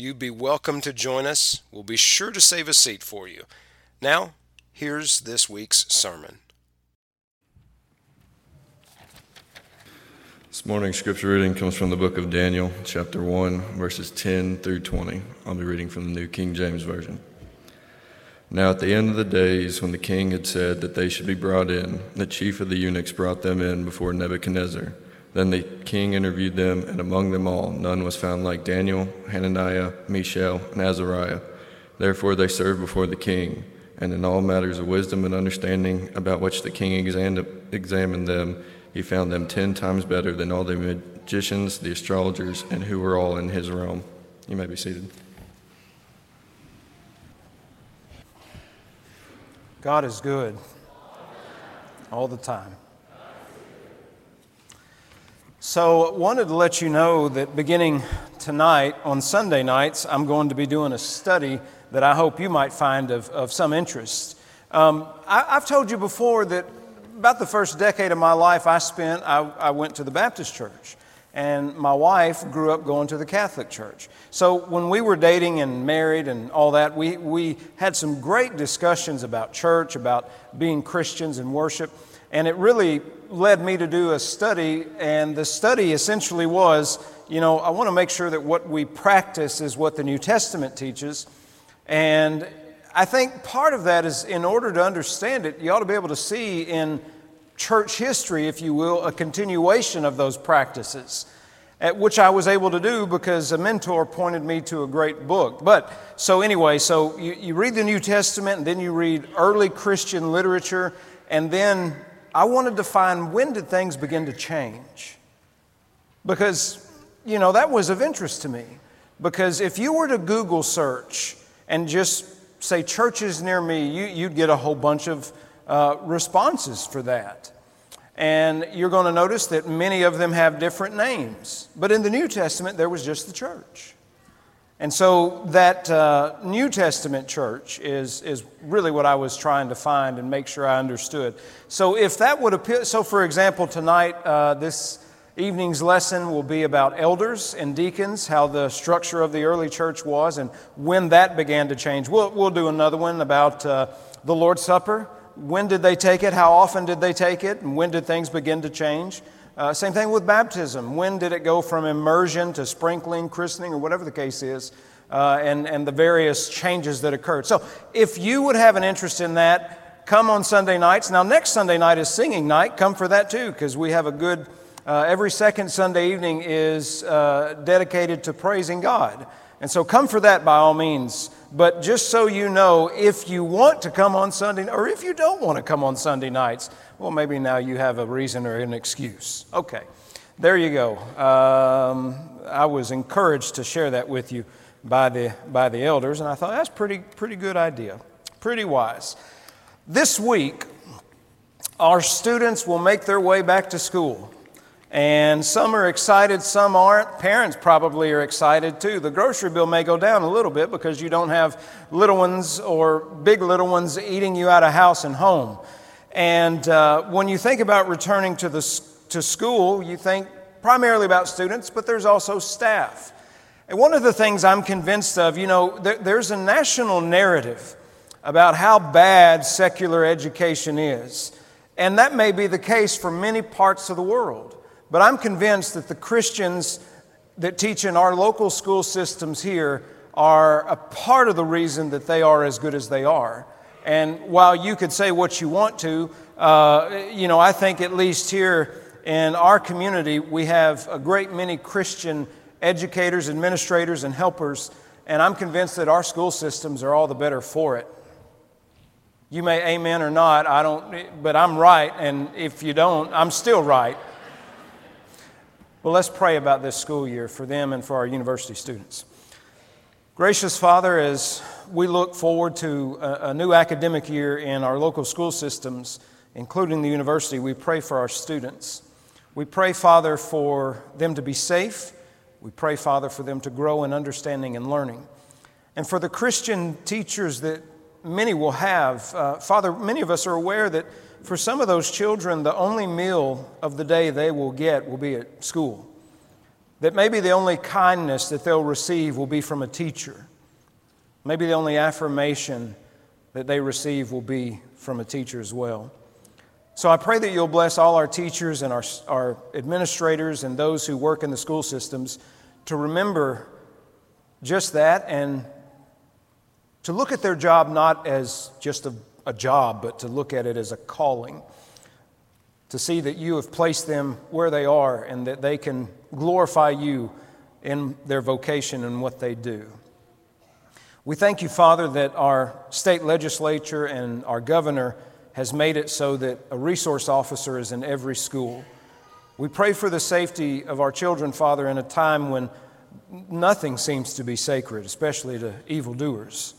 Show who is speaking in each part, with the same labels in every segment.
Speaker 1: You'd be welcome to join us. We'll be sure to save a seat for you. Now, here's this week's sermon.
Speaker 2: This morning's scripture reading comes from the book of Daniel, chapter 1, verses 10 through 20. I'll be reading from the New King James Version. Now, at the end of the days, when the king had said that they should be brought in, the chief of the eunuchs brought them in before Nebuchadnezzar. Then the king interviewed them, and among them all none was found like Daniel, Hananiah, Mishael, and Azariah. Therefore they served before the king, and in all matters of wisdom and understanding about which the king examined them, he found them ten times better than all the magicians, the astrologers, and who were all in his realm. You may be seated.
Speaker 3: God is good all the time. So, wanted to let you know that beginning tonight on Sunday nights, I'm going to be doing a study that I hope you might find of, of some interest. Um, I, have told you before that about the first decade of my life I spent, I, I went to the Baptist church. And my wife grew up going to the Catholic church. So when we were dating and married and all that, we, we had some great discussions about church, about being Christians and worship. And it really led me to do a study, and the study essentially was you know, I want to make sure that what we practice is what the New Testament teaches. And I think part of that is in order to understand it, you ought to be able to see in church history, if you will, a continuation of those practices, at which I was able to do because a mentor pointed me to a great book. But so, anyway, so you, you read the New Testament and then you read early Christian literature, and then I wanted to find when did things begin to change? Because, you know, that was of interest to me. Because if you were to Google search and just say churches near me, you, would get a whole bunch of uh, responses for that. And you're going to notice that many of them have different names. But in the New Testament, there was just the church. And so that uh, New Testament church is, is really what I was trying to find and make sure I understood. So if that would appear, so for example, tonight, uh, this evening's lesson will be about elders and deacons, how the structure of the early church was, and when that began to change. We'll, we'll do another one about uh, the Lord's Supper. When did they take it? How often did they take it? And when did things begin to change? Uh, same thing with baptism. When did it go from immersion to sprinkling, christening, or whatever the case is, uh, and, and the various changes that occurred? So, if you would have an interest in that, come on Sunday nights. Now, next Sunday night is singing night. Come for that too, because we have a good, uh, every second Sunday evening is uh, dedicated to praising God. And so, come for that by all means. But just so you know, if you want to come on Sunday, or if you don't want to come on Sunday nights, well, maybe now you have a reason or an excuse. Okay, there you go. Um, I was encouraged to share that with you by the, by the elders, and I thought that's pretty, pretty good idea, pretty wise. This week, our students will make their way back to school. And some are excited, some aren't. Parents probably are excited too. The grocery bill may go down a little bit because you don't have little ones or big little ones eating you out of house and home. And uh, when you think about returning to, the, to school, you think primarily about students, but there's also staff. And one of the things I'm convinced of, you know, there, there's a national narrative about how bad secular education is. And that may be the case for many parts of the world. But I'm convinced that the Christians that teach in our local school systems here are a part of the reason that they are as good as they are. And while you could say what you want to, uh, you know, I think at least here in our community, we have a great many Christian educators, administrators, and helpers, and I'm convinced that our school systems are all the better for it. You may amen or not, I don't, but I'm right, and if you don't, I'm still right. Well, let's pray about this school year for them and for our university students. Gracious Father, as we look forward to a, new academic year in our local school systems, including the university, we pray for our students. We pray, Father, for them to be safe. We pray, Father, for them to grow in understanding and learning. And for the Christian teachers that many will have, uh, Father, many of us are aware that for some of those children, the only meal of the day they will get will be at school. That maybe the only kindness that they'll receive will be from a teacher. Maybe the only affirmation that they receive will be from a teacher as well. So I pray that you'll bless all our teachers and our, our administrators and those who work in the school systems to remember just that and to look at their job not as just a, a job, but to look at it as a calling to see that you have placed them where they are and that they can glorify you in their vocation and what they do. We thank you, Father, that our state legislature and our governor has made it so that a resource officer is in every school. We pray for the safety of our children, Father, in a time when nothing seems to be sacred, especially to evildoers.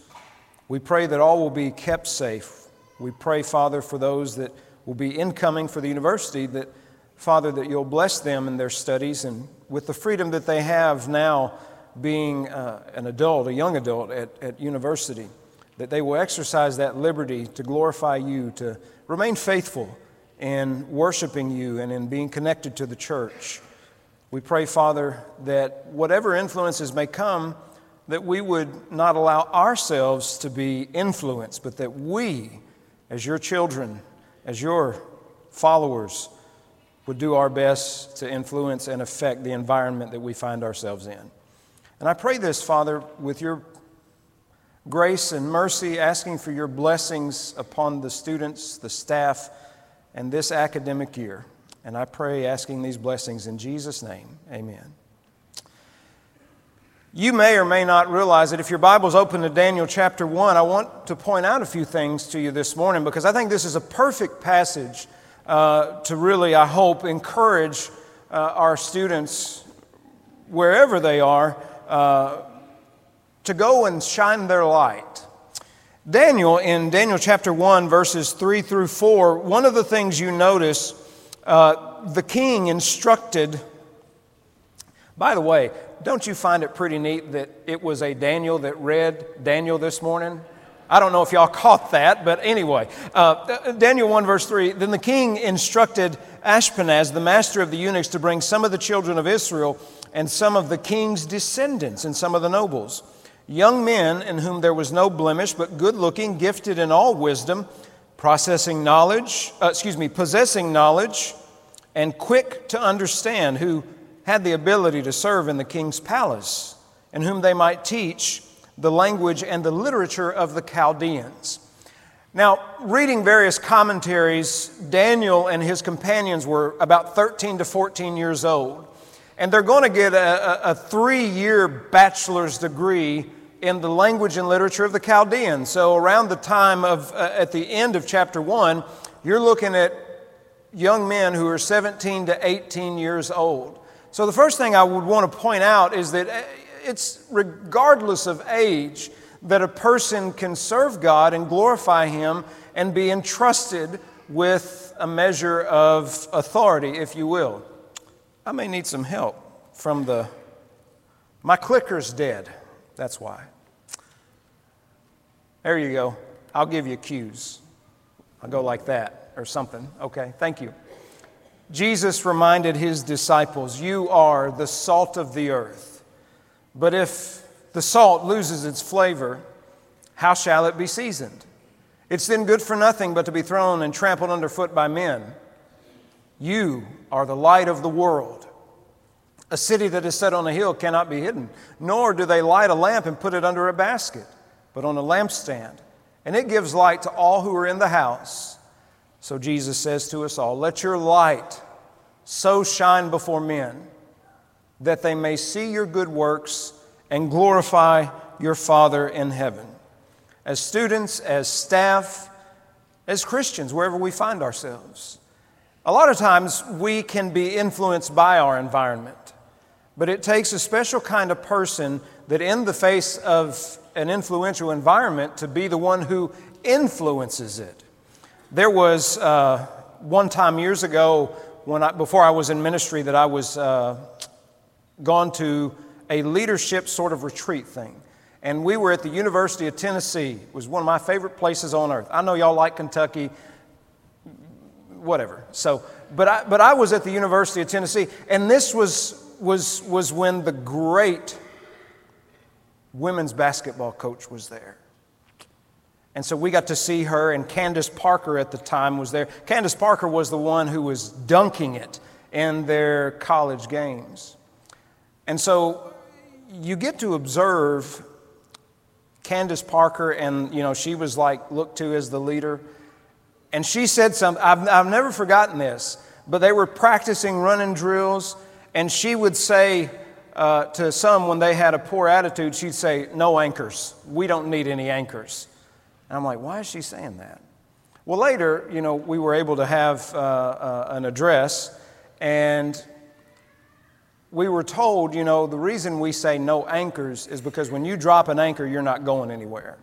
Speaker 3: We pray that all will be kept safe. We pray, Father, for those that will be incoming for the university, that, Father, that you'll bless them in their studies and with the freedom that they have now being uh, an adult, a young adult at, at university, that they will exercise that liberty to glorify you, to remain faithful in worshiping you and in being connected to the church. We pray, Father, that whatever influences may come, that we would not allow ourselves to be influenced, but that we, as your children, as your followers, would do our best to influence and affect the environment that we find ourselves in. And I pray this, Father, with your grace and mercy, asking for your blessings upon the students, the staff, and this academic year. And I pray asking these blessings in Jesus' name. Amen. You may or may not realize that if your Bible's open to Daniel chapter 1, I want to point out a few things to you this morning because I think this is a perfect passage uh, to really, I hope, encourage uh, our students, wherever they are, uh, to go and shine their light. Daniel, in Daniel chapter 1, verses 3 through 4, one of the things you notice, uh, the king instructed. By the way, don't you find it pretty neat that it was a Daniel that read Daniel this morning? I don't know if y'all caught that, but anyway. Uh, Daniel 1, verse 3 Then the king instructed Ashpenaz, the master of the eunuchs, to bring some of the children of Israel and some of the king's descendants and some of the nobles, young men in whom there was no blemish, but good looking, gifted in all wisdom, processing knowledge, uh, excuse me, possessing knowledge, and quick to understand, who had the ability to serve in the king's palace, and whom they might teach the language and the literature of the Chaldeans. Now, reading various commentaries, Daniel and his companions were about 13 to 14 years old, and they're going to get a, a, a three year bachelor's degree in the language and literature of the Chaldeans. So, around the time of, uh, at the end of chapter 1, you're looking at young men who are 17 to 18 years old. So, the first thing I would want to point out is that uh, it's regardless of age that a person can serve God and glorify Him and be entrusted with a measure of authority, if you will. I may need some help from the. My clicker's dead. That's why. There you go. I'll give you cues. I'll go like that or something. Okay, thank you. Jesus reminded his disciples, You are the salt of the earth. But if the salt loses its flavor, how shall it be seasoned? It's then good for nothing but to be thrown and trampled underfoot by men. You are the light of the world. A city that is set on a hill cannot be hidden, nor do they light a lamp and put it under a basket, but on a lampstand. And it gives light to all who are in the house. So Jesus says to us all, Let your light so shine before men that they may see your good works and glorify your Father in heaven. As students, as staff, as Christians, wherever we find ourselves. A lot of times we can be influenced by our environment, but it takes a special kind of person that in the face of an influential environment, to be the one who influences it. There was uh, one time years ago, when I, before I was in ministry, that I was uh, gone to a leadership sort of retreat thing. And we were at the University of Tennessee. It was one of my favorite places on earth. I know y'all like Kentucky, whatever. So, but I, but I was at the University of Tennessee, and this was, was, was when the great women's basketball coach was there. And so we got to see her, and Candace Parker at the time was there. Candace Parker was the one who was dunking it in their college games. And so you get to observe Candace Parker, and you know, she was like looked to as the leader. And she said something, I've, I've never forgotten this, but they were practicing running drills, and she would say, uh, to some, when they had a poor attitude, she'd say, No anchors. We don't need any anchors. And I'm like, Why is she saying that? Well, later, you know, we were able to have uh, uh, an address, and we were told, you know, the reason we say no anchors is because when you drop an anchor, you're not going anywhere.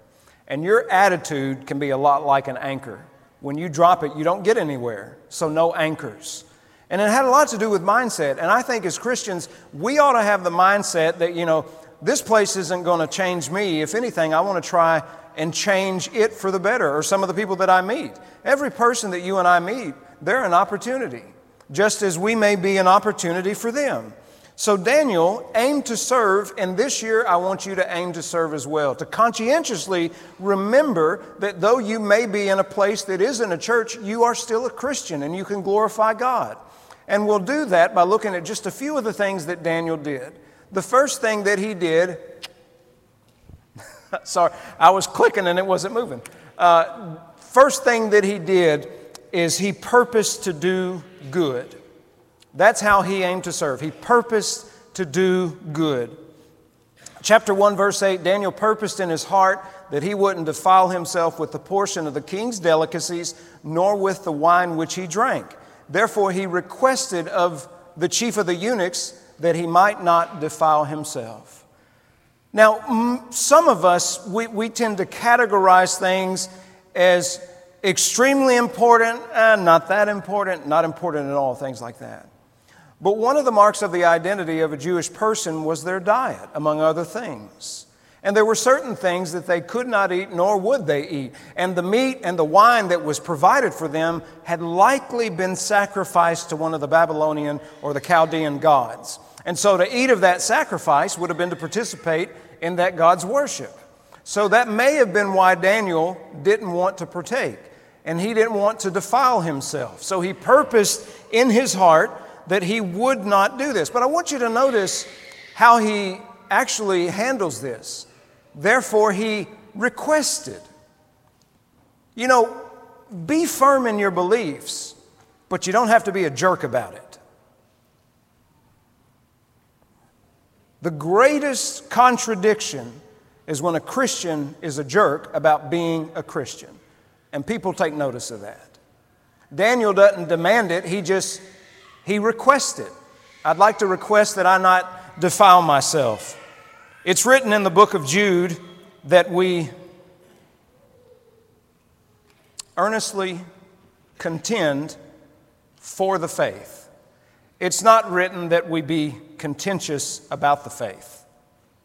Speaker 3: And your attitude can be a lot like an anchor. When you drop it, you don't get anywhere. So, no anchors. And it had a lot to do with mindset. And I think as Christians, we ought to have the mindset that, you know, this place isn't going to change me. If anything, I want to try and change it for the better, or some of the people that I meet. Every person that you and I meet, they're an opportunity, just as we may be an opportunity for them. So, Daniel aimed to serve, and this year I want you to aim to serve as well. To conscientiously remember that though you may be in a place that isn't a church, you are still a Christian and you can glorify God. And we'll do that by looking at just a few of the things that Daniel did. The first thing that he did, sorry, I was clicking and it wasn't moving. Uh, first thing that he did is he purposed to do good. That's how he aimed to serve. He purposed to do good. Chapter 1, verse 8 Daniel purposed in his heart that he wouldn't defile himself with the portion of the king's delicacies, nor with the wine which he drank. Therefore, he requested of the chief of the eunuchs that he might not defile himself. Now, some of us, we, we tend to categorize things as extremely important and not that important, not important at all, things like that. But one of the marks of the identity of a Jewish person was their diet, among other things. And there were certain things that they could not eat, nor would they eat. And the meat and the wine that was provided for them had likely been sacrificed to one of the Babylonian or the Chaldean gods. And so to eat of that sacrifice would have been to participate in that God's worship. So that may have been why Daniel didn't want to partake. And he didn't want to defile himself. So he purposed in his heart that he would not do this. But I want you to notice how he actually handles this. Therefore, he requested. You know, be firm in your beliefs, but you don't have to be a jerk about it. The greatest contradiction is when a Christian is a jerk about being a Christian. And people take notice of that. Daniel doesn't demand it, he just he requests it. I'd like to request that I not defile myself. It's written in the book of Jude that we earnestly contend for the faith. It's not written that we be contentious about the faith.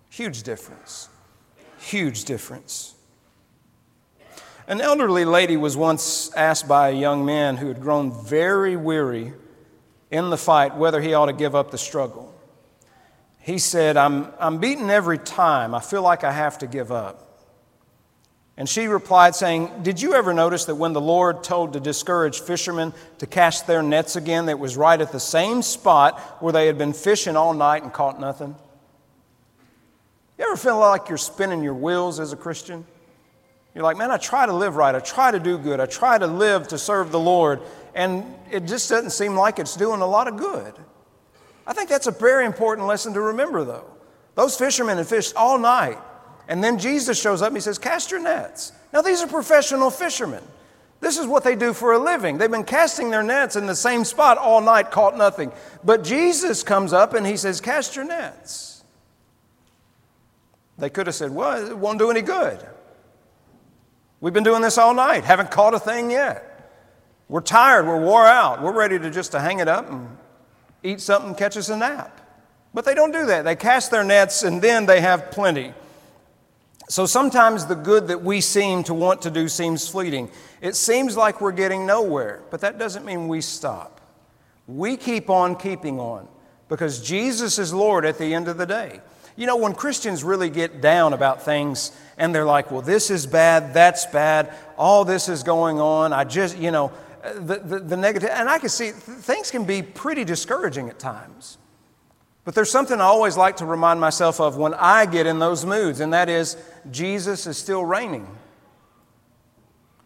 Speaker 3: Huge difference. Huge difference. An elderly lady was once asked by a young man who had grown very weary in the fight whether he ought to give up the struggle he said, I'm, I'm beaten every time. I feel like I have to give up. And she replied, saying, Did you ever notice that when the Lord told the discouraged fishermen to cast their nets again, that was right at the same spot where they had been fishing all night and caught nothing? You ever feel like you're spinning your wheels as a Christian? You're like, man, I try to live right. I try to do good. I try to live to serve the Lord. And it just doesn't seem like it's doing a lot of good. I think that's a very important lesson to remember, though. Those fishermen had fished all night, and then Jesus shows up and he says, Cast your nets. Now, these are professional fishermen. This is what they do for a living. They've been casting their nets in the same spot all night, caught nothing. But Jesus comes up and he says, Cast your nets. They could have said, Well, it won't do any good. We've been doing this all night, haven't caught a thing yet. We're tired, we're wore out, we're ready to just to hang it up and eat something, catch us a nap. But they don't do that. They cast their nets and then they have plenty. So sometimes the good that we seem to want to do seems fleeting. It seems like we're getting nowhere, but that doesn't mean we stop. We keep on keeping on because Jesus is Lord at the end of the day. You know, when Christians really get down about things and they're like, well, this is bad, that's bad, all this is going on, I just, you know, the, the, the negative, and I can see things can be pretty discouraging at times. But there's something I always like to remind myself of when I get in those moods, and that is Jesus is still reigning.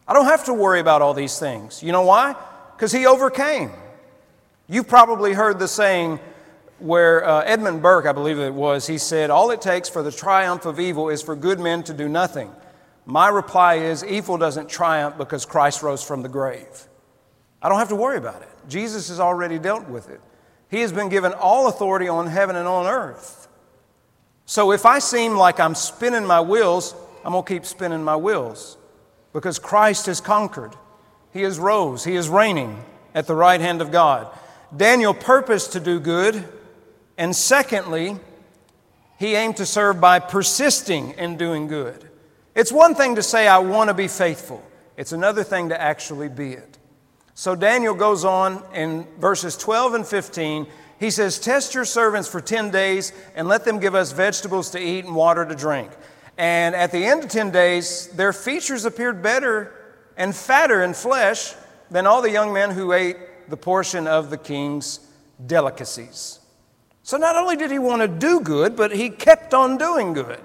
Speaker 3: I don't have to worry about all these things. You know why? Because he overcame. You've probably heard the saying where uh, Edmund Burke, I believe it was, he said, All it takes for the triumph of evil is for good men to do nothing. My reply is, evil doesn't triumph because Christ rose from the grave. I don't have to worry about it. Jesus has already dealt with it. He has been given all authority on heaven and on earth. So if I seem like I'm spinning my wheels, I'm going to keep spinning my wheels because Christ has conquered. He has rose. He is reigning at the right hand of God. Daniel purposed to do good, and secondly, he aimed to serve by persisting in doing good. It's one thing to say, I want to be faithful, it's another thing to actually be it. So Daniel goes on in verses 12 and 15. He says, Test your servants for 10 days and let them give us vegetables to eat and water to drink. And at the end of 10 days, their features appeared better and fatter in flesh than all the young men who ate the portion of the king's delicacies. So not only did he want to do good, but he kept on doing good.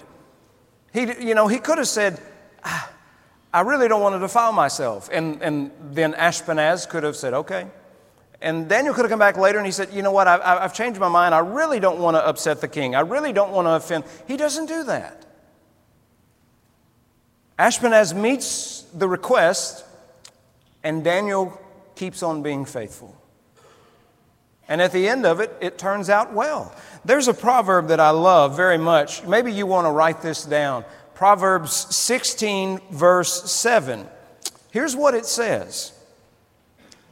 Speaker 3: He, you know, he could have said, ah, I really don't want to defile myself. And, and then Ashpenaz could have said, okay. And Daniel could have come back later and he said, you know what, I've, I've changed my mind. I really don't want to upset the king. I really don't want to offend. He doesn't do that. Ashpenaz meets the request, and Daniel keeps on being faithful. And at the end of it, it turns out well. There's a proverb that I love very much. Maybe you want to write this down. Proverbs 16, verse 7. Here's what it says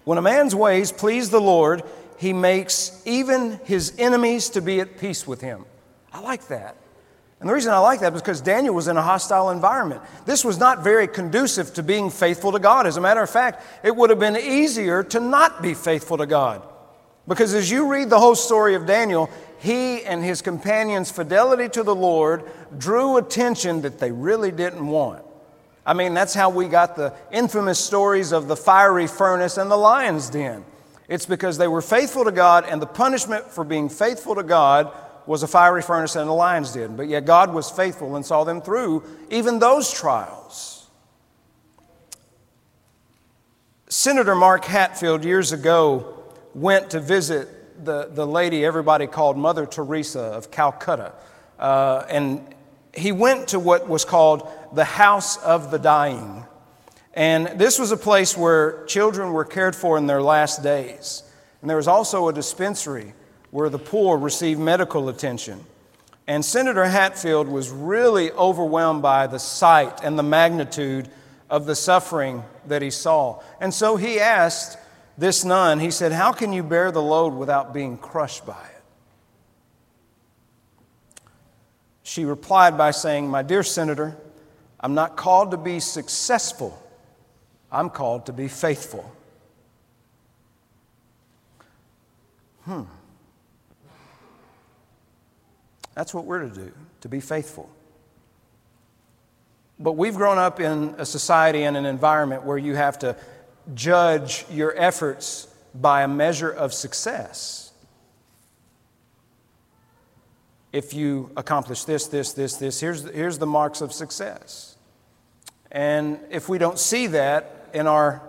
Speaker 3: When a man's ways please the Lord, he makes even his enemies to be at peace with him. I like that. And the reason I like that is because Daniel was in a hostile environment. This was not very conducive to being faithful to God. As a matter of fact, it would have been easier to not be faithful to God. Because as you read the whole story of Daniel, he and his companions' fidelity to the Lord drew attention that they really didn't want. I mean, that's how we got the infamous stories of the fiery furnace and the lion's den. It's because they were faithful to God, and the punishment for being faithful to God was a fiery furnace and a lion's den. But yet God was faithful and saw them through even those trials. Senator Mark Hatfield years ago went to visit the, the lady everybody called Mother Teresa of Calcutta. Uh, and he went to what was called the House of the Dying. And this was a place where children were cared for in their last days. And there was also a dispensary where the poor received medical attention. And Senator Hatfield was really overwhelmed by the sight and the magnitude of the suffering that he saw. And so he asked this nun, he said, How can you bear the load without being crushed by it? She replied by saying, My dear Senator, I'm not called to be successful, I'm called to be faithful. Hmm. That's what we're to do, to be faithful. But we've grown up in a society and an environment where you have to judge your efforts by a measure of success. If you accomplish this, this, this, this, here's, here's the marks of success. And if we don't see that in our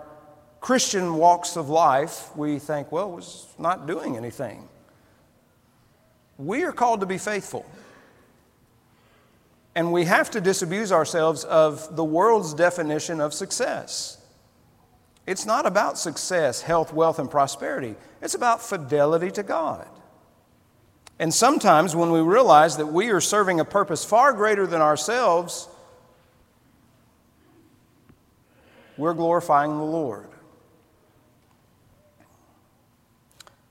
Speaker 3: Christian walks of life, we think, well, was not doing anything. We are called to be faithful. And we have to disabuse ourselves of the world's definition of success. It's not about success, health, wealth, and prosperity. It's about fidelity to God. And sometimes when we realize that we are serving a purpose far greater than ourselves, we're glorifying the Lord.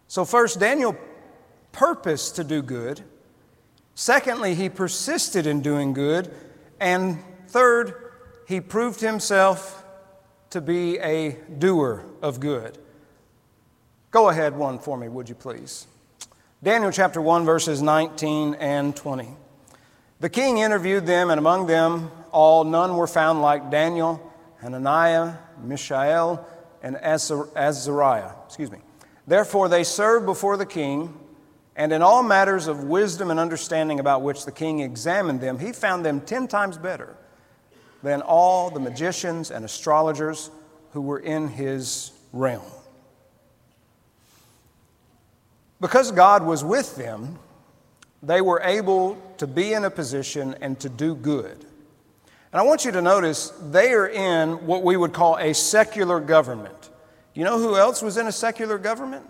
Speaker 3: So, first, Daniel purposed to do good. Secondly, he persisted in doing good. And third, he proved himself to be a doer of good. Go ahead, one for me, would you please? Daniel chapter 1, verses 19 and 20. The king interviewed them, and among them all, none were found like Daniel, Hananiah, Mishael, and Azariah. Excuse me. Therefore, they served before the king, and in all matters of wisdom and understanding about which the king examined them, he found them ten times better than all the magicians and astrologers who were in his realm. Because God was with them, they were able to be in a position and to do good. And I want you to notice they are in what we would call a secular government. You know who else was in a secular government?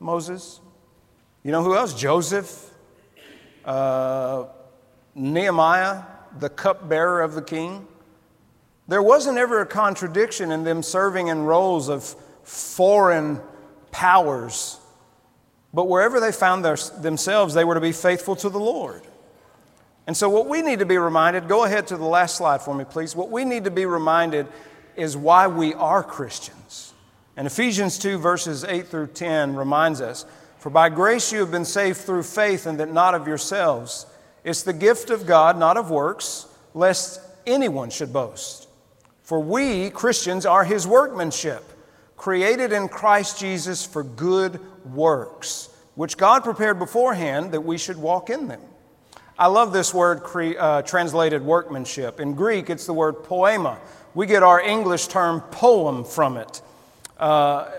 Speaker 3: Moses. You know who else? Joseph. Uh, Nehemiah, the cupbearer of the king. There wasn't ever a contradiction in them serving in roles of foreign powers. But wherever they found their, themselves, they were to be faithful to the Lord. And so, what we need to be reminded, go ahead to the last slide for me, please. What we need to be reminded is why we are Christians. And Ephesians 2, verses 8 through 10 reminds us For by grace you have been saved through faith, and that not of yourselves. It's the gift of God, not of works, lest anyone should boast. For we, Christians, are his workmanship, created in Christ Jesus for good works, which God prepared beforehand that we should walk in them. I love this word cre- uh, translated workmanship. In Greek, it's the word poema. We get our English term poem from it. Uh,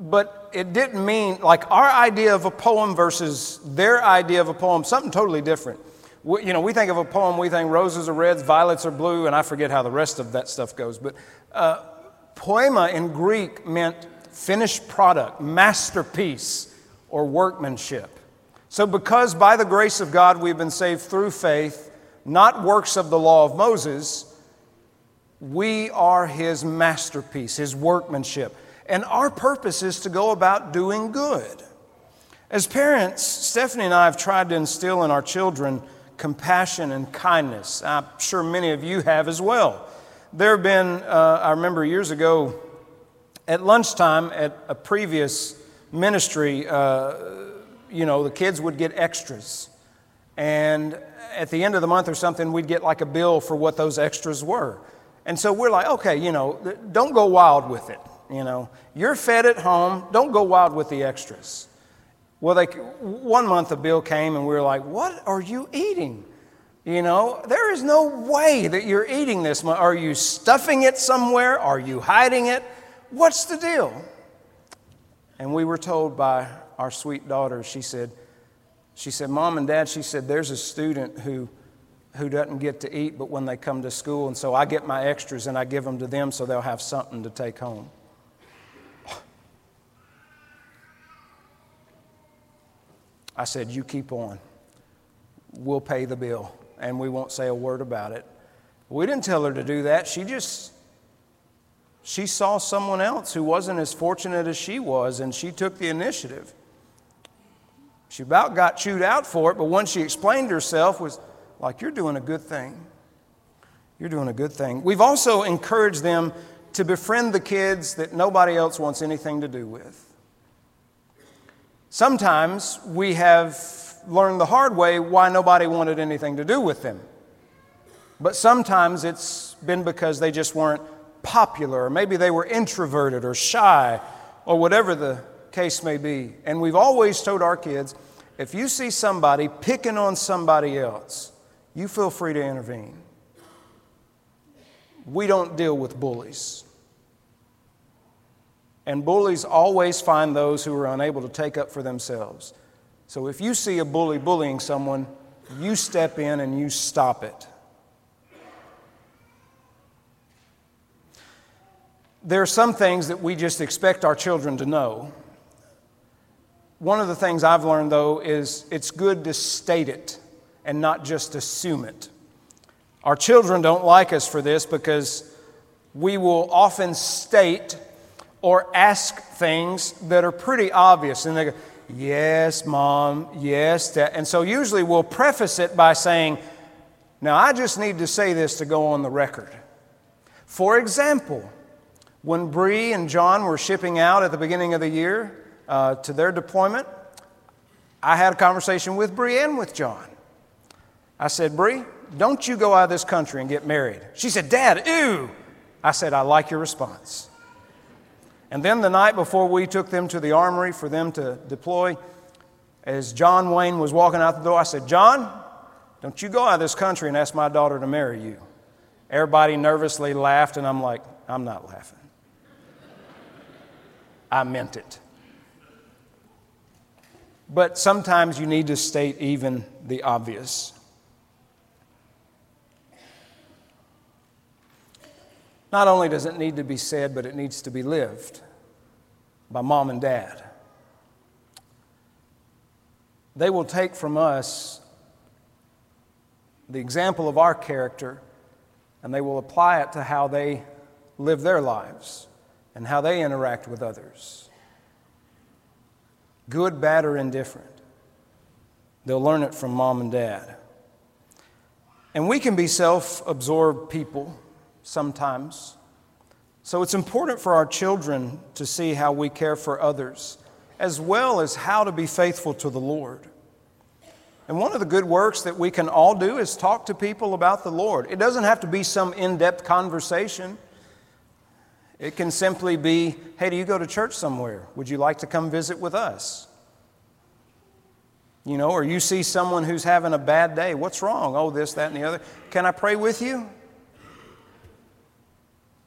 Speaker 3: but it didn't mean, like our idea of a poem versus their idea of a poem, something totally different. We, you know, we think of a poem, we think roses are red, violets are blue, and I forget how the rest of that stuff goes. But uh, poema in Greek meant finished product, masterpiece, or workmanship. So, because by the grace of God we've been saved through faith, not works of the law of Moses, we are his masterpiece, his workmanship. And our purpose is to go about doing good. As parents, Stephanie and I have tried to instill in our children compassion and kindness. I'm sure many of you have as well. There have been, uh, I remember years ago, at lunchtime at a previous ministry, uh, you know, the kids would get extras. And at the end of the month or something, we'd get like a bill for what those extras were. And so we're like, okay, you know, don't go wild with it. You know, you're fed at home, don't go wild with the extras. Well, they, one month a bill came and we were like, what are you eating? You know, there is no way that you're eating this. Are you stuffing it somewhere? Are you hiding it? What's the deal? And we were told by our sweet daughter, she said, she said, Mom and Dad, she said, there's a student who, who doesn't get to eat but when they come to school, and so I get my extras and I give them to them so they'll have something to take home. I said, You keep on. We'll pay the bill, and we won't say a word about it. We didn't tell her to do that. She just she saw someone else who wasn't as fortunate as she was, and she took the initiative. She about got chewed out for it, but once she explained herself, was like, You're doing a good thing. You're doing a good thing. We've also encouraged them to befriend the kids that nobody else wants anything to do with. Sometimes we have learned the hard way why nobody wanted anything to do with them. But sometimes it's been because they just weren't popular, or maybe they were introverted or shy, or whatever the case may be. And we've always told our kids if you see somebody picking on somebody else, you feel free to intervene. We don't deal with bullies. And bullies always find those who are unable to take up for themselves. So if you see a bully bullying someone, you step in and you stop it. there are some things that we just expect our children to know. one of the things I've learned, though, is it's good to state it and not just assume it. Our children don't like us for this because we will often state or ask things that are pretty obvious. And they go, Yes, mom, yes, dad. And so usually we'll preface it by saying, Now I just need to say this to go on the record. For example, when Bree and John were shipping out at the beginning of the year uh, to their deployment, I had a conversation with Bree and with John. I said, Bree, don't you go out of this country and get married. She said, Dad, ew. I said, I like your response. And then the night before we took them to the armory for them to deploy, as John Wayne was walking out the door, I said, John, don't you go out of this country and ask my daughter to marry you. Everybody nervously laughed, and I'm like, I'm not laughing. I meant it. But sometimes you need to state even the obvious. Not only does it need to be said, but it needs to be lived by mom and dad. They will take from us the example of our character and they will apply it to how they live their lives and how they interact with others. Good, bad, or indifferent. They'll learn it from mom and dad. And we can be self absorbed people sometimes. So it's important for our children to see how we care for others, as well as how to be faithful to the Lord. And one of the good works that we can all do is talk to people about the Lord. It doesn't have to be some in depth conversation. It can simply be hey, do you go to church somewhere? Would you like to come visit with us? You know, or you see someone who's having a bad day. What's wrong? Oh, this, that, and the other. Can I pray with you?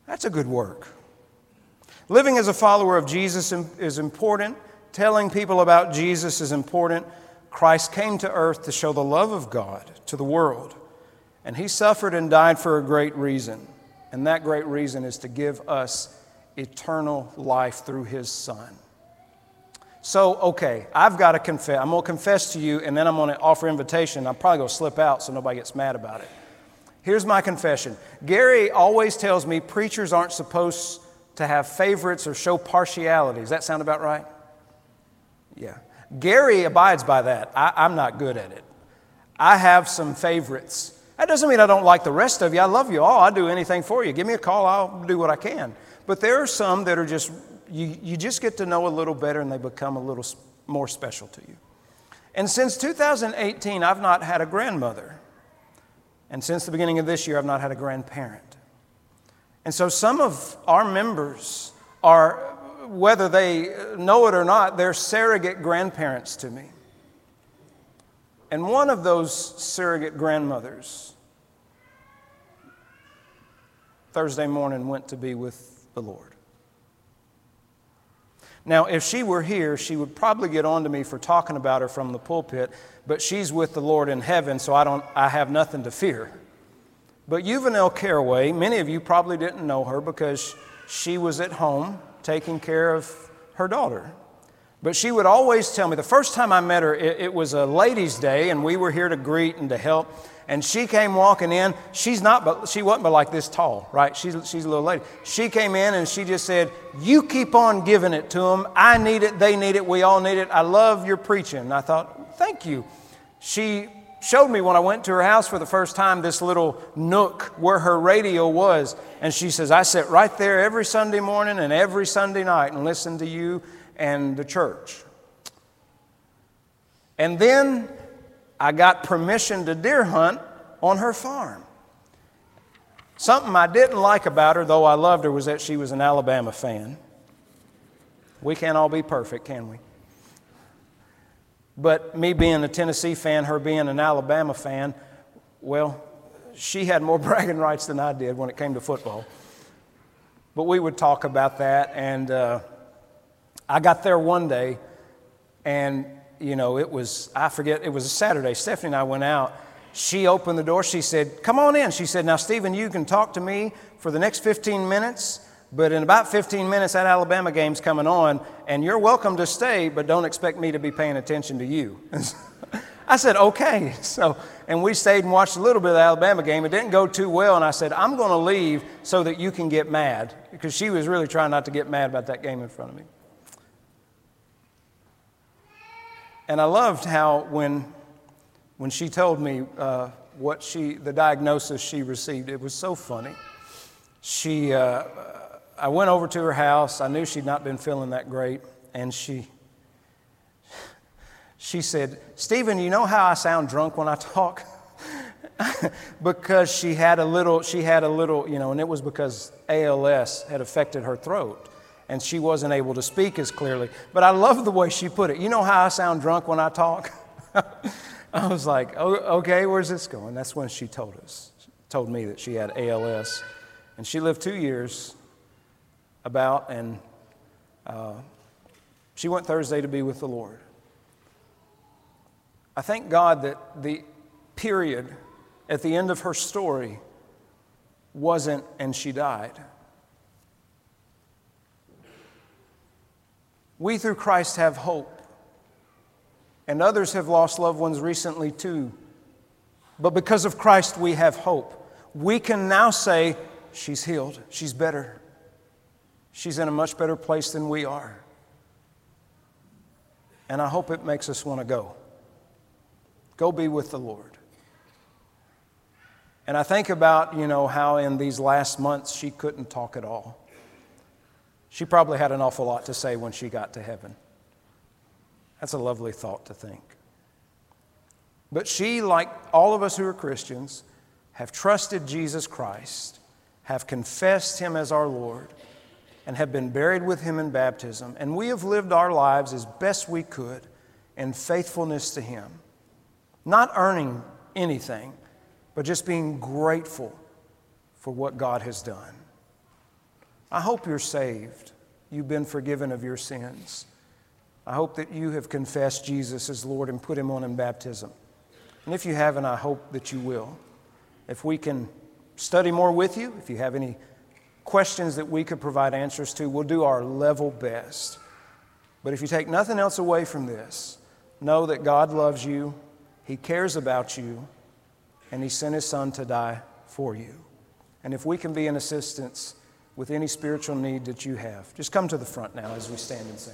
Speaker 3: That's a good work. Living as a follower of Jesus is important. Telling people about Jesus is important. Christ came to earth to show the love of God to the world. And he suffered and died for a great reason. And that great reason is to give us eternal life through his Son. So, okay, I've got to confess. I'm going to confess to you, and then I'm going to offer invitation. I'm probably going to slip out so nobody gets mad about it. Here's my confession Gary always tells me preachers aren't supposed to have favorites or show partiality. Does that sound about right? Yeah. Gary abides by that. I, I'm not good at it. I have some favorites. That doesn't mean I don't like the rest of you. I love you all. I'll do anything for you. Give me a call, I'll do what I can. But there are some that are just, you, you just get to know a little better and they become a little more special to you. And since 2018, I've not had a grandmother. And since the beginning of this year, I've not had a grandparent. And so some of our members are, whether they know it or not, they're surrogate grandparents to me. And one of those surrogate grandmothers, Thursday morning, went to be with the Lord. Now, if she were here, she would probably get on to me for talking about her from the pulpit, but she's with the Lord in heaven, so I, don't, I have nothing to fear. But Yuvanel Caraway, many of you probably didn't know her because she was at home taking care of her daughter. But she would always tell me, the first time I met her, it, it was a ladies' day, and we were here to greet and to help and she came walking in. She's not, but she wasn't but like this tall, right? She's, she's a little lady. She came in and she just said, You keep on giving it to them. I need it. They need it. We all need it. I love your preaching. And I thought, Thank you. She showed me when I went to her house for the first time this little nook where her radio was. And she says, I sit right there every Sunday morning and every Sunday night and listen to you and the church. And then I got permission to deer hunt on her farm. Something I didn't like about her, though I loved her, was that she was an Alabama fan. We can't all be perfect, can we? But me being a Tennessee fan, her being an Alabama fan, well, she had more bragging rights than I did when it came to football. But we would talk about that, and uh, I got there one day, and you know, it was, I forget, it was a Saturday. Stephanie and I went out. She opened the door. She said, Come on in. She said, Now, Stephen, you can talk to me for the next 15 minutes. but in about 15 minutes, that Alabama game's coming on, and you're welcome to stay, but don't expect me to be paying attention to you. I said, okay. So, and we stayed and watched a little bit of the Alabama game. It didn't go too well, and I said, I'm going to leave so that you can get mad, because she was really trying not to get mad about that game in front of me. And I loved how when, when she told me uh, what she, the diagnosis she received, it was so funny. She, uh, I went over to her house. I knew she'd not been feeling that great, and she, she said, Stephen, you know how I sound drunk when I talk? because she had a little, she had a little, you know, and it was because ALS had affected her throat and she wasn't able to speak as clearly. But I love the way she put it. You know how I sound drunk when I talk? I was like, oh, okay, where's this going? That's when she told us, she told me that she had ALS. And she lived two years about, and uh, she went Thursday to be with the Lord. I thank God that the period at the end of her story wasn't, and she died. We, through Christ, have hope. And others have lost loved ones recently, too. But because of Christ, we have hope. We can now say, She's healed, she's better, she's in a much better place than we are. And I hope it makes us want to go. Go be with the Lord. And I think about, you know, how in these last months she couldn't talk at all. She probably had an awful lot to say when she got to heaven. That's a lovely thought to think. But she, like all of us who are Christians, have trusted Jesus Christ, have confessed Him as our Lord, and have been buried with Him in baptism. And we have lived our lives as best we could in faithfulness to Him, not earning anything, but just being grateful for what God has done. I hope you're saved. You've been forgiven of your sins. I hope that you have confessed Jesus as Lord and put him on in baptism. And if you haven't, I hope that you will. If we can study more with you, if you have any questions that we could provide answers to, we'll do our level best. But if you take nothing else away from this, know that God loves you, He cares about you, and He sent His Son to die for you. And if we can be an assistance, with any spiritual need that you have. Just come to the front now as we stand and sing.